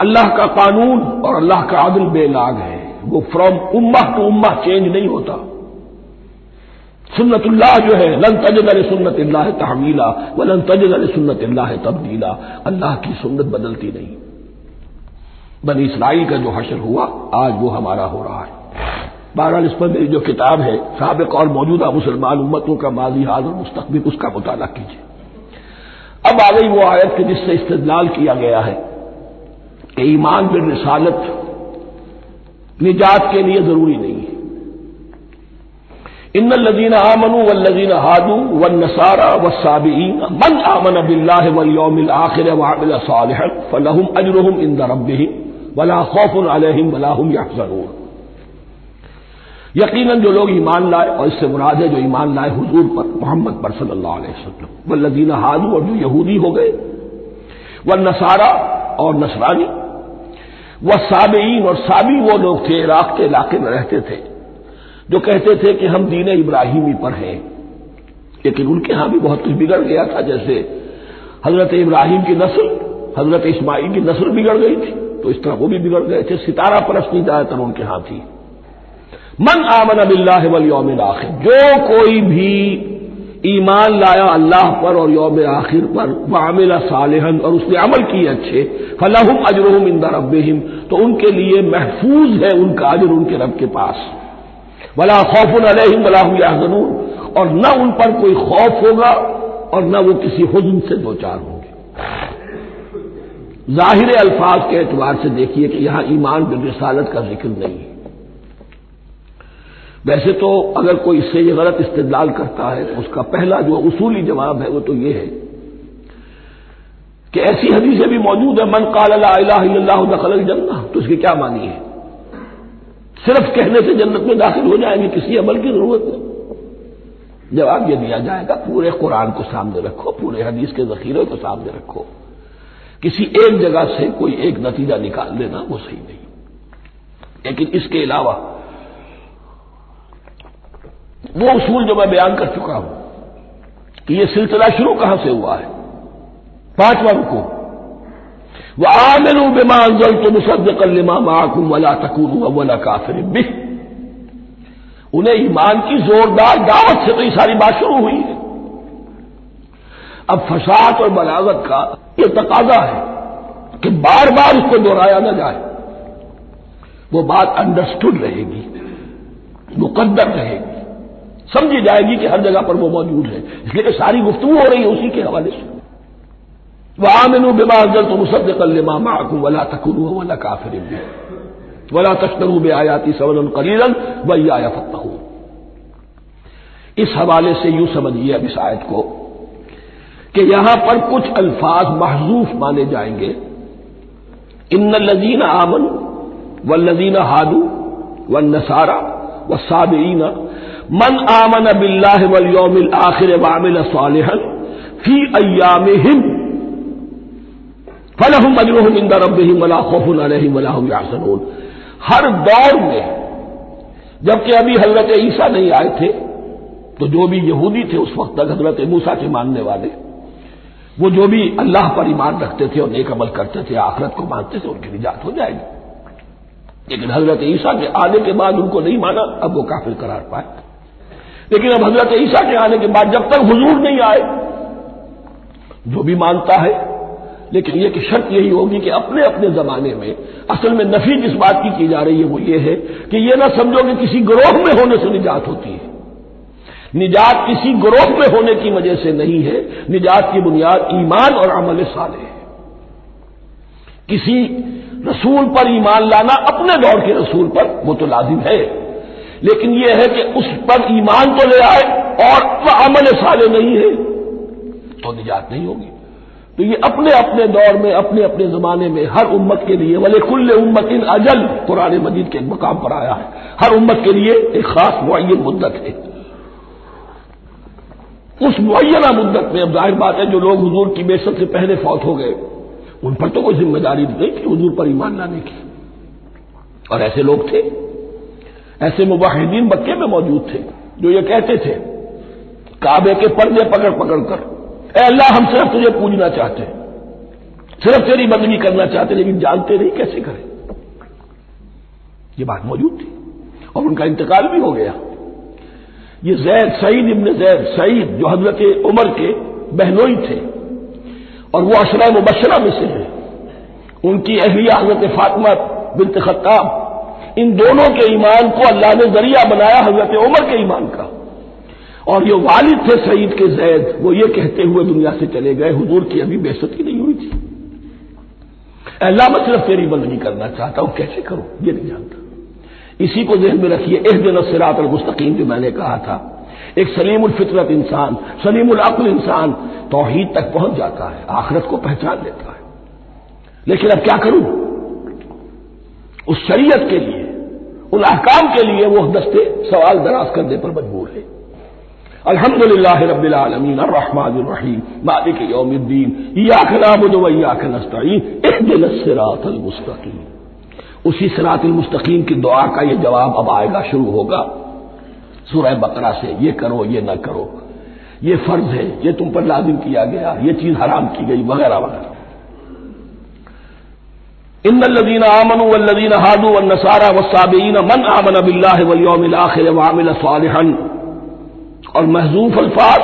अल्लाह का कानून और अल्लाह का आदिल बेलाग है। वो फ्रॉम उम्मा टू उम्मा चेंज नहीं होता। सुन्नतुल्लाह जो है, लन तजद अल सुन्नत है तहमीला, व लन तजद अल सुन्नत है तब्दीला। अल्लाह की सुन्नत बदलती नहीं। बनी इसराइल का जो हशर हुआ, आज वो हमारा हो रहा है। बहरहाल इस पर मेरी जो किताब है, सबक और मौजूदा मुसलमान उम्मतों का माजी हाल और मुस्तकबिल, उसका मुताला कीजिए। अब आ गई वो आयत के जिससे इस्तेदलाल किया गया है। कि ईमान बिन रिसालत निजात के लिए ज़रूरी नहीं है। इन लजीन आमनु वल्लजीन हादू व नसारा व साबीन मन आमन बिल्लाह वल आखिर वामिल सालिहन फलहुम अजरुहुम इन रब्बिहिम वला खौफुन अलैहिम वला हुम यहजनून। यकीनन जो लोग ईमान लाए और इससे मुराद है जो ईमान लाए हुजूर पर, मोहम्मद पर सल्लल्लाहु अलैहि वसल्लम। वल्लजीन हादू और जो यहूदी हो गए व नसारा और नसरानी वह साबेईन और साबी वो लोग थे, इराक के इलाके में रहते थे, जो कहते थे कि हम दीन इब्राहिमी पर हैं। लेकिन उनके यहाँ भी बहुत कुछ बिगड़ गया था, जैसे हज़रत इब्राहिम की नस्ल, हज़रत इस्माइल की नस्ल बिगड़ गई थी तो इस तरह वो भी बिगड़ गए थे, सितारा परस्ती ज़्यादातर उनके यहाँ थी। मन आमन अबिल्लाह वल आखिर, जो कोई भी ईमान लाया अल्लाह पर और यौम आखिर पर, वामिला सालेहन, और उसने अमल किए अच्छे। फलाहुम अजरहम इंदा रबिम तो उनके लिए महफूज है उनका अजर उनके रब के पास। वला खौफुन अलहम वलाहम याजनून और न उन पर कोई खौफ होगा, और न वो किसी हुजन से दो चार होंगे। ज़ाहिर अल्फाज के एतबार से देखिए कि यहाँ ईमान बिन रिसालत का ज़िक्र नहीं है। वैसे तो अगर कोई इससे ये गलत इस्तेदलाल करता है तो उसका पहला जो उसूली जवाब है, वो तो ये है कि ऐसी हदीसें भी मौजूद है, मन काल दखल जन्ना तो इसकी क्या मानी है? सिर्फ़ कहने से जन्नत में दाखिल हो जाएँगे, किसी अमल की ज़रूरत नहीं। जवाब यह दिया जाएगा, पूरे कुरान को सामने रखो, पूरे हदीस के जखीरे को सामने रखो। किसी एक जगह से कोई एक नतीजा निकाल लेना वो सही नहीं। लेकिन इसके अलावा वो उसूल जो मैं बयान कर चुका हूँ कि यह सिलसिला शुरू कहाँ से हुआ है? पांचवा रुको। वह आमिलू बिमा अंजल तो मुसद्दकलिमा माकुम वला तकून वला काफिर बिह। उन्हें ईमान की जोरदार दावत से तो ये सारी बात शुरू हुई है। अब फसाद और बलागत का यह तकाजा है कि बार बार उसको दोहराया न जाए। वो बात अंडरस्टूड रहेगी, मुकद्दर रहेगी। समझी जाएगी कि हर जगह पर वो मौजूद है। इसलिए सारी गुफ्तु हो रही है उसी के हवाले से। वह आमिन बिमा अजल तो मुसद कल्लिमा माकू वला काफिर वला तश्तरू बे आयाती सवन कलीलन वैया फतहू इस हवाले से यूँ समझिए अब इस आयत को कि यहाँ पर कुछ अल्फाज महजूफ माने जाएँगे। इन लजीन आमन व लजीन हादू व नसारा व साबीन मन आमन यौमिल आखिर वामिल सालिहन फ़ी अयाम हिम फलहुम अजरुहुम इंदा रब्बिहिम वला खौफुन अलैहिम वला हुम याहजनून हर दौर में, जबकि अभी हज़रत ईसा नहीं आए थे तो जो भी यहूदी थे उस वक्त तक हज़रत मूसा के मानने वाले, वो जो भी अल्लाह पर ईमान रखते थे और नेक अमल करते थे, आखरत को मानते थे, उनकी निजात हो जाएगी। लेकिन हज़रत ईसा के आने के बाद उनको नहीं माना, अब वो काफिर करार पाए। लेकिन अब हज़रत ईसा के आने के बाद जब तक हुजूर नहीं आए, जो भी मानता है, लेकिन यह कि शर्त यही होगी कि अपने अपने जमाने में, असल में नफी जिस बात की की जा रही है वो ये है कि यह ना समझो कि किसी ग्रोह में होने से निजात होती है। निजात किसी ग्रोह में होने की वजह से नहीं है, निजात की बुनियाद ईमान और अमल साले है। किसी रसूल पर ईमान लाना अपने दौर के रसूल पर वो तो लाजिम है। लेकिन यह है कि उस पर ईमान तो ले आए और वह अमल साले नहीं है तो निजात नहीं होगी। तो ये अपने अपने दौर में, अपने अपने जमाने में हर उम्मत के लिए वले कुल्ल उम्मत इन अजल पुराने मजीद के मकाम पर आया है। हर उम्मत के लिए एक खास मुन मुद्दत है। उस मुना मुद्दत में अब ज़ाहिर बात है, जो लोग हजूर की बेसत से पहले फौत हो गए, उन पर तो कोई ज़िम्मेदारी नहीं थी, हजूर पर ईमान लाने की। और ऐसे लोग थे ऐसे मुबाहिदीन मक्के में मौजूद थे, जो ये कहते थे, काबे के पर्दे पकड़ पकड़ कर अल्लाह, हम सिर्फ़ तुझे पूजना चाहते हैं, सिर्फ़ तेरी बंदगी करना चाहते लेकिन जानते नहीं कैसे करें? ये बात मौजूद थी, और उनका इंतकाल भी हो गया। ये जैद सईद इबन जैद सईद, जो हज़रत उमर के बहनोई थे, और वो अशरा मुबशरा में से हैं। उनकी अहलिया हज़रत फातिमा बिनत खत्ताब इन दोनों के ईमान को अल्लाह ने ज़रिया बनाया हज़रत उमर के ईमान का। और ये वालिद थे सईद के जैद, वो ये कहते हुए दुनिया से चले गए, हुजूर की अभी बेसती नहीं हुई थी। अल्लाह मैं सिर्फ़ तेरी बंदगी करना चाहता हूँ, कैसे करूँ? ये नहीं जानता। इसी को जहन में रखिए एक दिन सिरात और मुस्तकीम जो मैंने कहा था। एक सलीमुल फितरत इंसान, सलीमुल अक्ल इंसान तोहीद तक पहुँच जाता है, आखिरत को पहचान लेता है। लेकिन अब क्या करूँ? उस शरीयत के लिए, उन अहकाम के लिए वो दस्ते सवाल दराज करने पर मजबूर है। अल्हम्दुलिल्लाह रब्बिल आलमीन, अर्रहमानिर रहीम, मालिक यौमिद्दीन नअबुदु व इय्याक नस्तईन इहदिनस सिरातल मुस्तकीम। उसी सिरातल मुस्तकीम की दुआ का ये जवाब अब आएगा, शुरू होगा। सूरह बकरा से ये करो, ये न करो। ये फ़र्ज़ है, ये तुम पर लाजिम किया गया, ये चीज़ हराम की गई, वगैरह वगैरह। इन लदीन आमन वल्लदीन हादू व नसारा वसाबीन मन आमन बिल्लाह वल आखिर व आमिल और महजूफ अल्फाज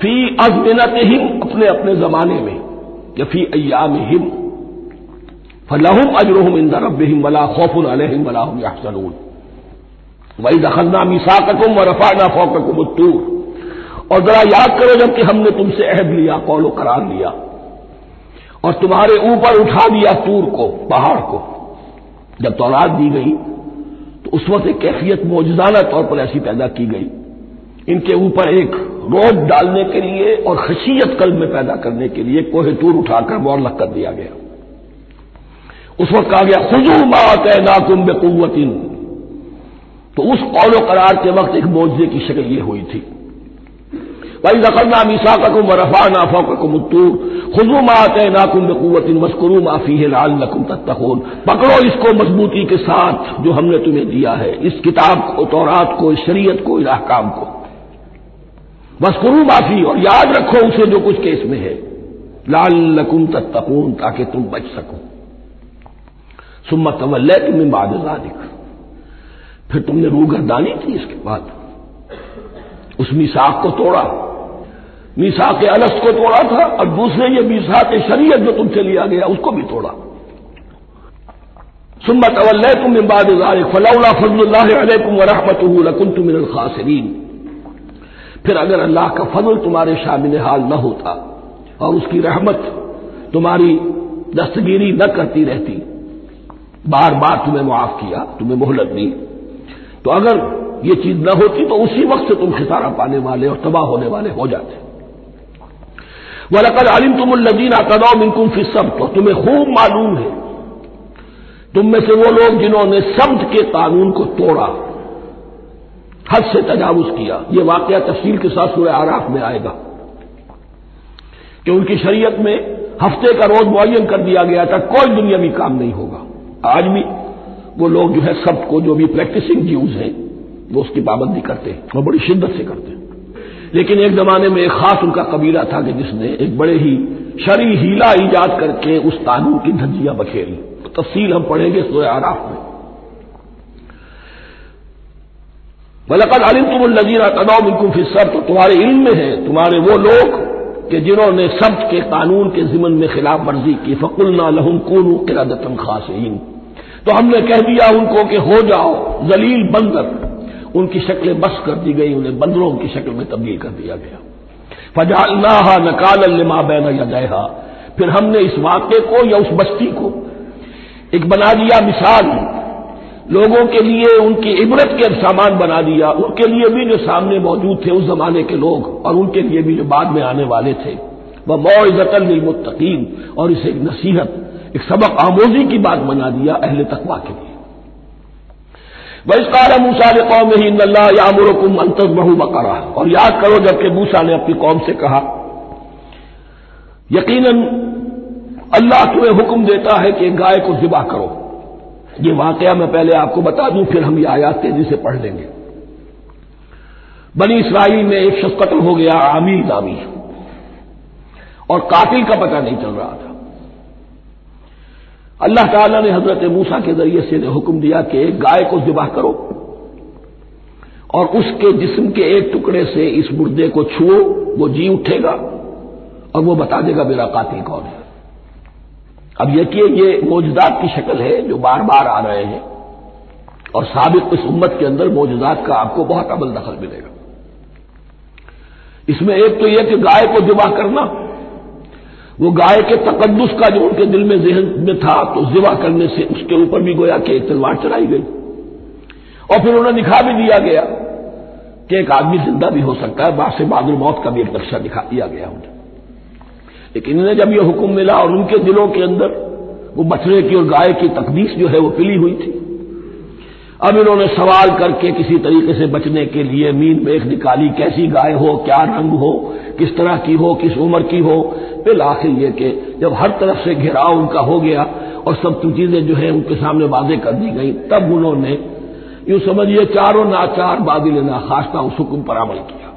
फ़ी अजमिनत हिम अपने अपने जमाने में, या फ़ी अयाम हिम फलाहम अजरहम इंदा रबिम वला खौफुन अलहम वलाहम याहसनून वही दखलना मिसाककुम व रफाना फौककुम तूर और जरा याद करो जब कि हमने तुमसे अहद लिया, कौलो करार लिया। और तुम्हारे ऊपर उठा दिया तूर को, पहाड़ को। जब तौरात दी गई तो उस वक्त एक कैफियत मौजदाना तौर पर ऐसी पैदा की गई। इनके ऊपर एक रोब डालने के लिए और खशियत कल में पैदा करने के लिए कोहेतूर उठाकर मौलक कर दिया गया। उस वक्त कहा गया, खुजू मात नाकुम बेकुवतिन तो उस कौलो करार के वक्त एक मोजे की शक्ल ये हुई थी। वही दखलना मीसा ककुम व रफाना फौककुम तूर खुजू माते नाकुम बकुवतिन मस्करू माफ़ी है लाल नकुम तत्तखून पकड़ो इसको मजबूती के साथ जो हमने तुम्हें दिया है इस किताब को तौरात को इस शरीयत को इस को मस्करू माफ़ी और याद रखो उसे जो कुछ केस में है लाल नकुम तत्तकून ताकि तुम बच सको सुम्मत तवल्ले तुम्हें बाद फिर तुमने रूगरदानी की इसके बाद उस मिसाक को तोड़ा मीसाक अलस को तोड़ा था और दूसरे ये मीसाक शरीयत जो तुमसे लिया गया, उसको भी तोड़ा। सुम्मत अवल तुम फलौला फजल्लाकुम वरहमत लकुन तुम खासरीन। फिर अगर अल्लाह का फजल तुम्हारे शामिल हाल न होता और उसकी रहमत तुम्हारी दस्तगिरी न करती रहती, बार बार तुम्हें मुआफ किया, तुम्हें मोहलत दी तो अगर ये चीज़ न होती तो उसी वक्त से तुम खिसारा पाने वाले और तबाह होने वाले हो जाते। वलकद आलिम तुम लदीन आतदाओ मिनकुम फिर सब तो तुम्हें खूब मालूम है। तुम में से वो लोग जिन्होंने शब्द के कानून को तोड़ा, हद से तजावुज किया। ये वाकया तफसील के साथ सूर्य आराफ में आएगा। कि उनकी शरीयत में हफ़्ते का रोज मुन कर दिया गया था, कोई दुनियावी काम नहीं होगा। आज भी वो लोग जो है शब्द को जो भी प्रैक्टिसिंग ज्यूज हैं, वो उसकी पाबंदी करते हैं और बड़ी शिद्दत से करते हैं। लेकिन एक जमाने में एक खास उनका कबीला था कि जिसने एक बड़े ही शरी हीला ईजाद करके उस कानून की धज्जियाँ बखेरी। तो तफसील हम पढ़ेंगे सोए आराफ में। मलकत अलिम तुम लजीना तनाव बिल्कुल फिसर तो तुम्हारे इल्म में है, तुम्हारे वो लोग कि जिन्होंने सब्त के कानून के जिमन में खिलाफ वर्जी की। फकुलना लहुम कूनू किरदतन खासीन तो हमने कह दिया उनको कि हो जाओ, जलील बंदर। उनकी शक्लें बस कर दी गई, उन्हें बंदरों की शक्ल में तब्दील कर दिया गया। फजालनाहा नकाल लिमा बैन यदैहा फिर हमने इस वाक्य को या उस बस्ती को एक बना दिया मिसाल। लोगों के लिए उनकी इबरत के सामान बना दिया। उनके लिए भी जो सामने मौजूद थे उस जमाने के लोग और उनके लिए भी जो बाद में आने वाले थे। वह मौजतन मुतकीन और इसे एक नसीहत, एक सबक आमोजी की बात बना दिया अहल तकवा के लिए। वैसकार मूसा ने कौम ही नल्ला यामुरकुम अंतर बहु बकरा। और याद करो जबकि मूसा ने अपनी कौम से कहा, यकीनन अल्लाह तुम्हें हुक्म देता है कि गाय को जिबा करो। ये वाकया मैं पहले आपको बता दूँ, फिर हम ये आयात तेज़ी से पढ़ लेंगे। बनी इसराइल में एक शख्स कत्ल हो गया, आमिर नामी। और कातिल का पता नहीं चल रहा था। अल्लाह ताला ने हज़रत मूसा के ज़रिए से हुक्म दिया कि गाय को जिबा करो और उसके जिस्म के एक टुकड़े से इस मुर्दे को छुओ, वो जी उठेगा और वो बता देगा मेरा कातिल कौन है। अब देखिए ये मौजदात की शक्ल है जो बार बार आ रहे हैं और साबिक इस उम्मत के अंदर मौजदात का आपको बहुत अमल दखल मिलेगा। इसमें एक तो यह कि गाय को जिबा करना वो गाय के तकदस का जो उनके दिल में, जहन में था तो जिवा करने से उसके ऊपर भी गोया कि एक तलवार चढ़ाई गई। और फिर उन्हें दिखा भी दिया गया कि एक आदमी ज़िंदा भी हो सकता है। बासे बादुल मौत का भी एक नक्शा दिखा दिया गया उन्हें। लेकिन इन्हें जब यह हुक्म मिला और उनके दिलों के अंदर वो बछड़े की और गाय की तकदीस जो है वो पिली हुई थी। अब इन्होंने सवाल करके किसी तरीके से बचने के लिए मीन मेघ निकाली, कैसी गाय हो, क्या रंग हो किस तरह की हो, किस उम्र की हो, फिर आखिर यह कि जब हर तरफ़ से घेराव उनका हो गया और सब चीज़ें जो है उनके सामने वादे कर दी गई, तब उन्होंने यूँ समझिए चारों नाचार बादिल ना खास्ता उस हुक्म पर अमल किया।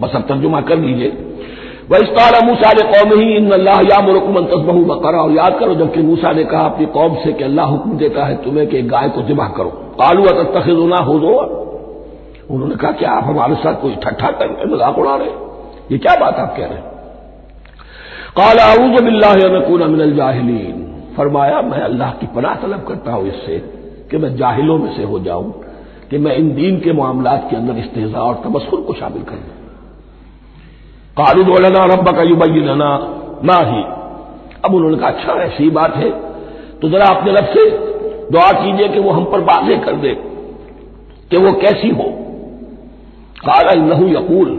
बस अब तर्जुमा कर लीजिए। वस्ताला मूसा ने कौम ही इन अल्लाह या मुरकुमन तस्बहू बकरा, और याद करो जबकि मूसा ने कहा अपनी कौम से कि अल्लाह हुक्म देता है तुम्हें कि गाय को जिबा करो। कालू तखना हो दो उन्होंने कहा कि आप हमारे साथ कोई ठट्ठा कर रहे मज़ाक उड़ा रहे ये क्या बात आप कह रहे हैं? काला आऊज बिल्लाकून मिनल जाहिलीन। फरमाया, मैं अल्लाह की पनाह तलब करता हूँ इससे कि मैं जाहिलों में से हो जाऊँ, कि मैं इन दीन के मामला के अंदर इस्तेजा और तबस्कुर को शामिल कर। दूँ कालू दोलना रब का युबैना ना ही। अब उन्होंने कहा अच्छा ऐसी बात है तो जरा अपने रब से दुआ कीजिए कि वो हम पर बाजे कर दे, कि वो कैसी हो। काला लहू यकूल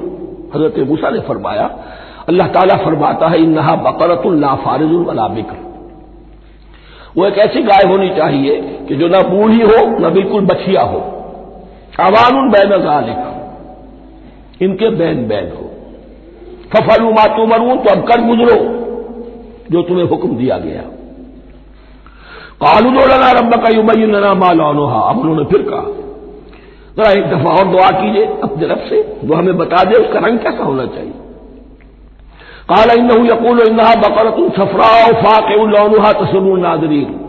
हज़रत मूसा ने फरमाया, अल्लाह ताला फरमाता है इन्हा बकरतुल्ला फारिजुल वला बिक्र। वो एक ऐसी गाय होनी चाहिए कि जो ना बूढ़ी हो, ना बिल्कुल बछिया हो। अवान बैन जालिका। इनके बैन बैन हो। फफलू मातू मरू तो अब कर गुजरो, जो तुम्हें हुक्म दिया गया। कालूदोलना रब का युबैना मालौनहा अब उन्होंने फिर कहा जरा एक दफ़ा और दुआ कीजिए अपने रब से। वो हमें बता दे उसका रंग कैसा होना चाहिए। काला इन यकूल इन्हा सफरा फाक लौनुहा नादरीन।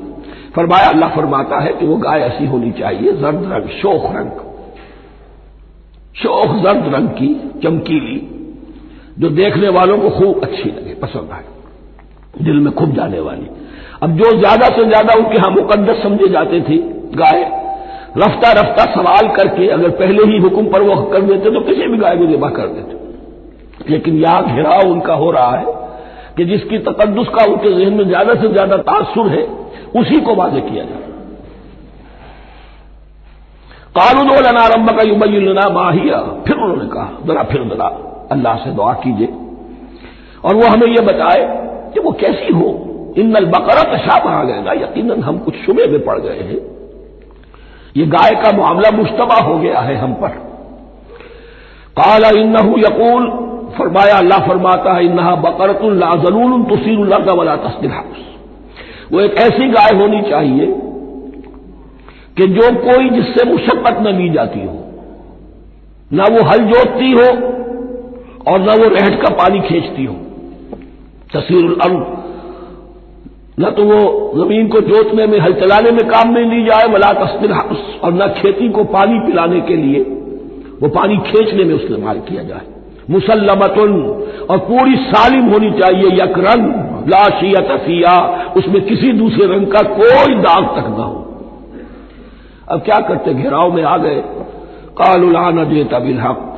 फरमाया, अल्लाह फरमाता है कि वो गाय ऐसी होनी चाहिए, जर्द रंग, शोख रंग। शोख जर्द रंग की चमकीली, जो देखने वालों को खूब अच्छी लगे, पसंद आए। दिल में खुब जाने वाली। अब जो ज़्यादा से ज़्यादा उनके यहाँ मुकदस समझे जाते थे, गाय रफ्ता रफ्ता सवाल करके अगर पहले ही हुक्म पर वो कर देते तो किसी भी गाय को जबा कर देते। लेकिन यहाँ घिराव उनका हो रहा है कि जिसकी तकदस का उनके जहन में ज़्यादा से ज़्यादा तासुर है, उसी को वाजे किया जाए। कानून लना रब का युबैना माहिया, फिर उन्होंने कहा, जरा फिर जरा अल्लाह से दुआ कीजिए। और वो हमें यह बताए कि वो कैसी हो। इन नल बकरा पेशाब आ गएगा यकीन हम कुछ शुबे में पड़ गए हैं। ये गाय का मामला मुश्तबा हो गया है हम पर। काला इन्नहू यकूल, फरमाया, अल्लाह फरमाता है इन्ना बकरतुल्लाजलून तुसीरुल्ला वाला तस्दिर वो एक ऐसी गाय होनी चाहिए कि जो कोई जिससे मुशक्कत न ली जाती हो, ना वो हल जोतती हो और न वो रहट का पानी खींचती हो। तस्वीर न तो वो ज़मीन को जोतने में हल चलाने में काम में ली जाए, वला तस्तिर और न खेती को पानी पिलाने के लिए, वो पानी खींचने में इस्तेमाल किया जाए। मुसलमतुन और पूरी सालिम होनी चाहिए यक रंग लाशियत अफिया उसमें किसी दूसरे रंग का कोई दाग तक ना हो। अब क्या करते, घेराव में आ गए। कालुलाना दे तबिल हक।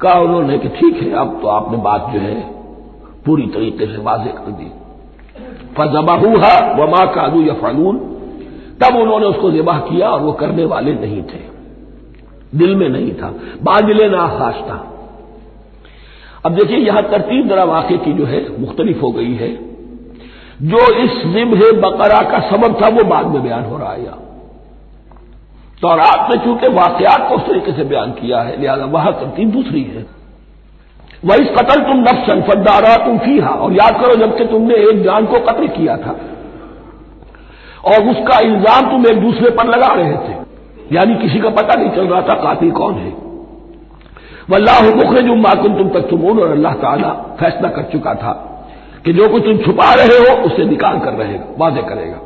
कहा उन्होंने कि ठीक है, अब तो आपने बात जो है, पूरी तरीके से वाजे कर दी। फजबाहूहा वमा कादू या फलून तब उन्होंने उसको जबाह किया और वो करने वाले नहीं थे। दिल में नहीं था। बादले ना खास था अब देखिए, यहाँ तरतीब दरा वाक़े की जो है, मुख्तलिफ़ हो गई है। जो इस जिब बकरा का सबब था, वो बाद में बयान हो रहा है। तो रात में चूँकि वाकयात को उस तरीके से बयान किया है, लिहाजा वहाँ तरतीब दूसरी है। वही कतल तुम नफ्सन फदारा तुम फ़ी हा और याद करो जबकि तुमने एक जान को कत्ल किया था, और उसका इल्ज़ाम तुम एक दूसरे पर लगा रहे थे, यानी किसी का पता नहीं चल रहा था कातिल कौन है। वल्लाह मुखरे जो माकुम तुम तक तुम और अल्लाह ताला फैसला कर चुका था कि जो कुछ तुम छुपा रहे हो, उसे निकाल कर रहेगा वादे करेगा।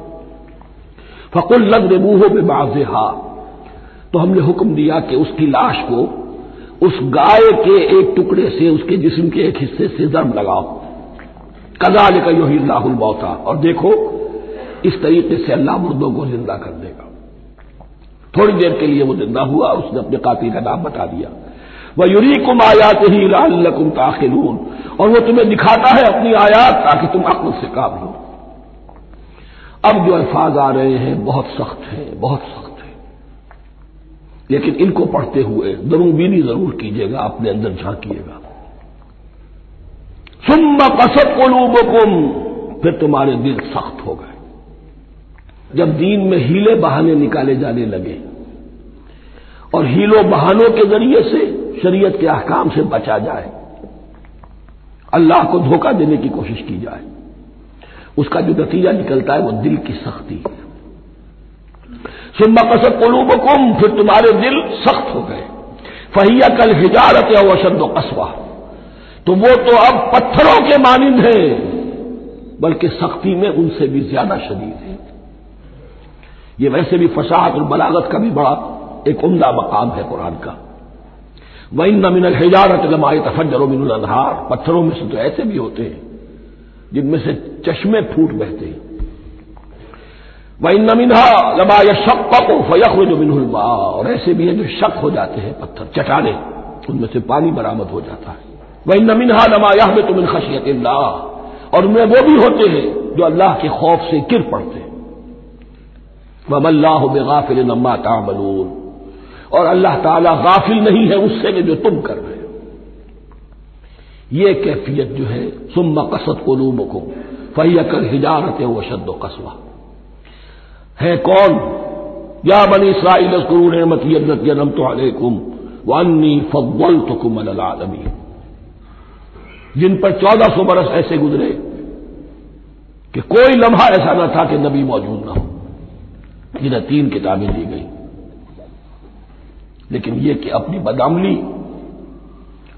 फकुल लग रेबूहो में बाज हा तो हमने हुक्म दिया कि उसकी लाश को उस गाय के एक टुकड़े से उसके जिस्म के एक हिस्से से जर्म लगाओ। कदाल का यो लाहुल मौता। और देखो, इस तरीके से अल्लाह मुर्दों को ज़िंदा कर देगा। थोड़ी देर के लिए वो ज़िंदा हुआ, उसने अपने कातिल का नाम बता दिया। वह यूरी कुम आयात ही लाकुम ताखिलून और वो तुम्हें दिखाता है अपनी आयात ताकि तुम अक्ल से काम लो अब जो अल्फाज आ रहे हैं, बहुत सख्त हैं, बहुत सख्त। लेकिन इनको पढ़ते हुए दरूबीनी ज़रूर कीजिएगा, अपने अंदर झांकीएगा। सुम्मा कसब कुलूबकुम, फिर तुम्हारे दिल सख्त हो गए। जब दीन में हीले बहाने निकाले जाने लगे, और हीलो बहानों के ज़रिए से शरीयत के अहकाम से बचा जाए, अल्लाह को धोखा देने की कोशिश की जाए, उसका जो नतीजा निकलता है वो दिल की सख्ती है। सुम्मा कसर कुलूबकुम, फिर तुम्हारे दिल सख्त हो गए। फहिया कल हिजारत या वशद कस्बा तो वो तो अब पत्थरों के मानिंद है, बल्कि सख्ती में उनसे भी ज़्यादा शदीद है। ये वैसे भी फसाहत और बलागत का भी बड़ा एक उमदा मकाम है कुरान का। वही नमिन हिजारत लमाए तफजर मिनुल अनहार पत्थरों में से तो ऐसे भी होते हैं, जिनमें से चश्मे फूट बहते हैं। वह इन नमिनहा लबा या शक को फयख जो मिनहुलमा और ऐसे भी है जो शक हो जाते हैं पत्थर चटाने, उनमें से पानी बरामद हो जाता है। वह नमिनहा लमा यह में तुम खशियत और उनमें वो भी होते हैं जो अल्लाह के खौफ से गिर पड़ते हैं। वमल्लाह बेगाफिल नम्मा तामलून। और अल्लाह ताला गाफिल नहीं है उससे में जो तुम कर रहे हो। ये कैफियत जो है, सुम्मा कसत को लूम को फैकर हिजारत व शद कसवा। है कौन? या बनी इसराइल अस्करू नमत यम तो अलैकुम वानी फव्वल तो कुमल जिन पर चौदह सौ बरस ऐसे गुजरे कि कोई लम्हा ऐसा न था कि नबी मौजूद न हो। जिन्हें तीन किताबें दी गई। लेकिन यह कि अपनी बदामली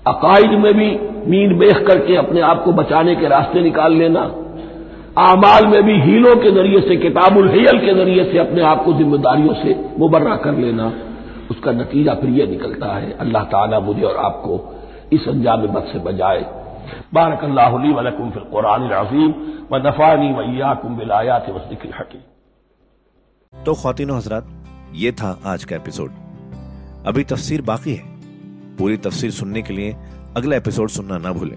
अकायद में भी मीन बेख करके अपने आप को बचाने के रास्ते निकाल लेना आमाल में भी हीलों के ज़रिए से, किताबुल हियल के ज़रिए से अपने आप को जिम्मेदारियों से मुबर्रा कर लेना, उसका नतीजा फिर यह निकलता है, अल्लाह ताला मुझे और आपको इस अंजाम बद से बजाए बारक अल्लाह वलकुम कुरान अजीम व नफ़ानी वैयाकुम बिलायात वसदिक हकीम। तो खातिन हजरात, ये था आज का एपिसोड। अभी तफसीर बाकी है। पूरी तफसीर सुनने के लिए अगला एपिसोड सुनना ना भूलें।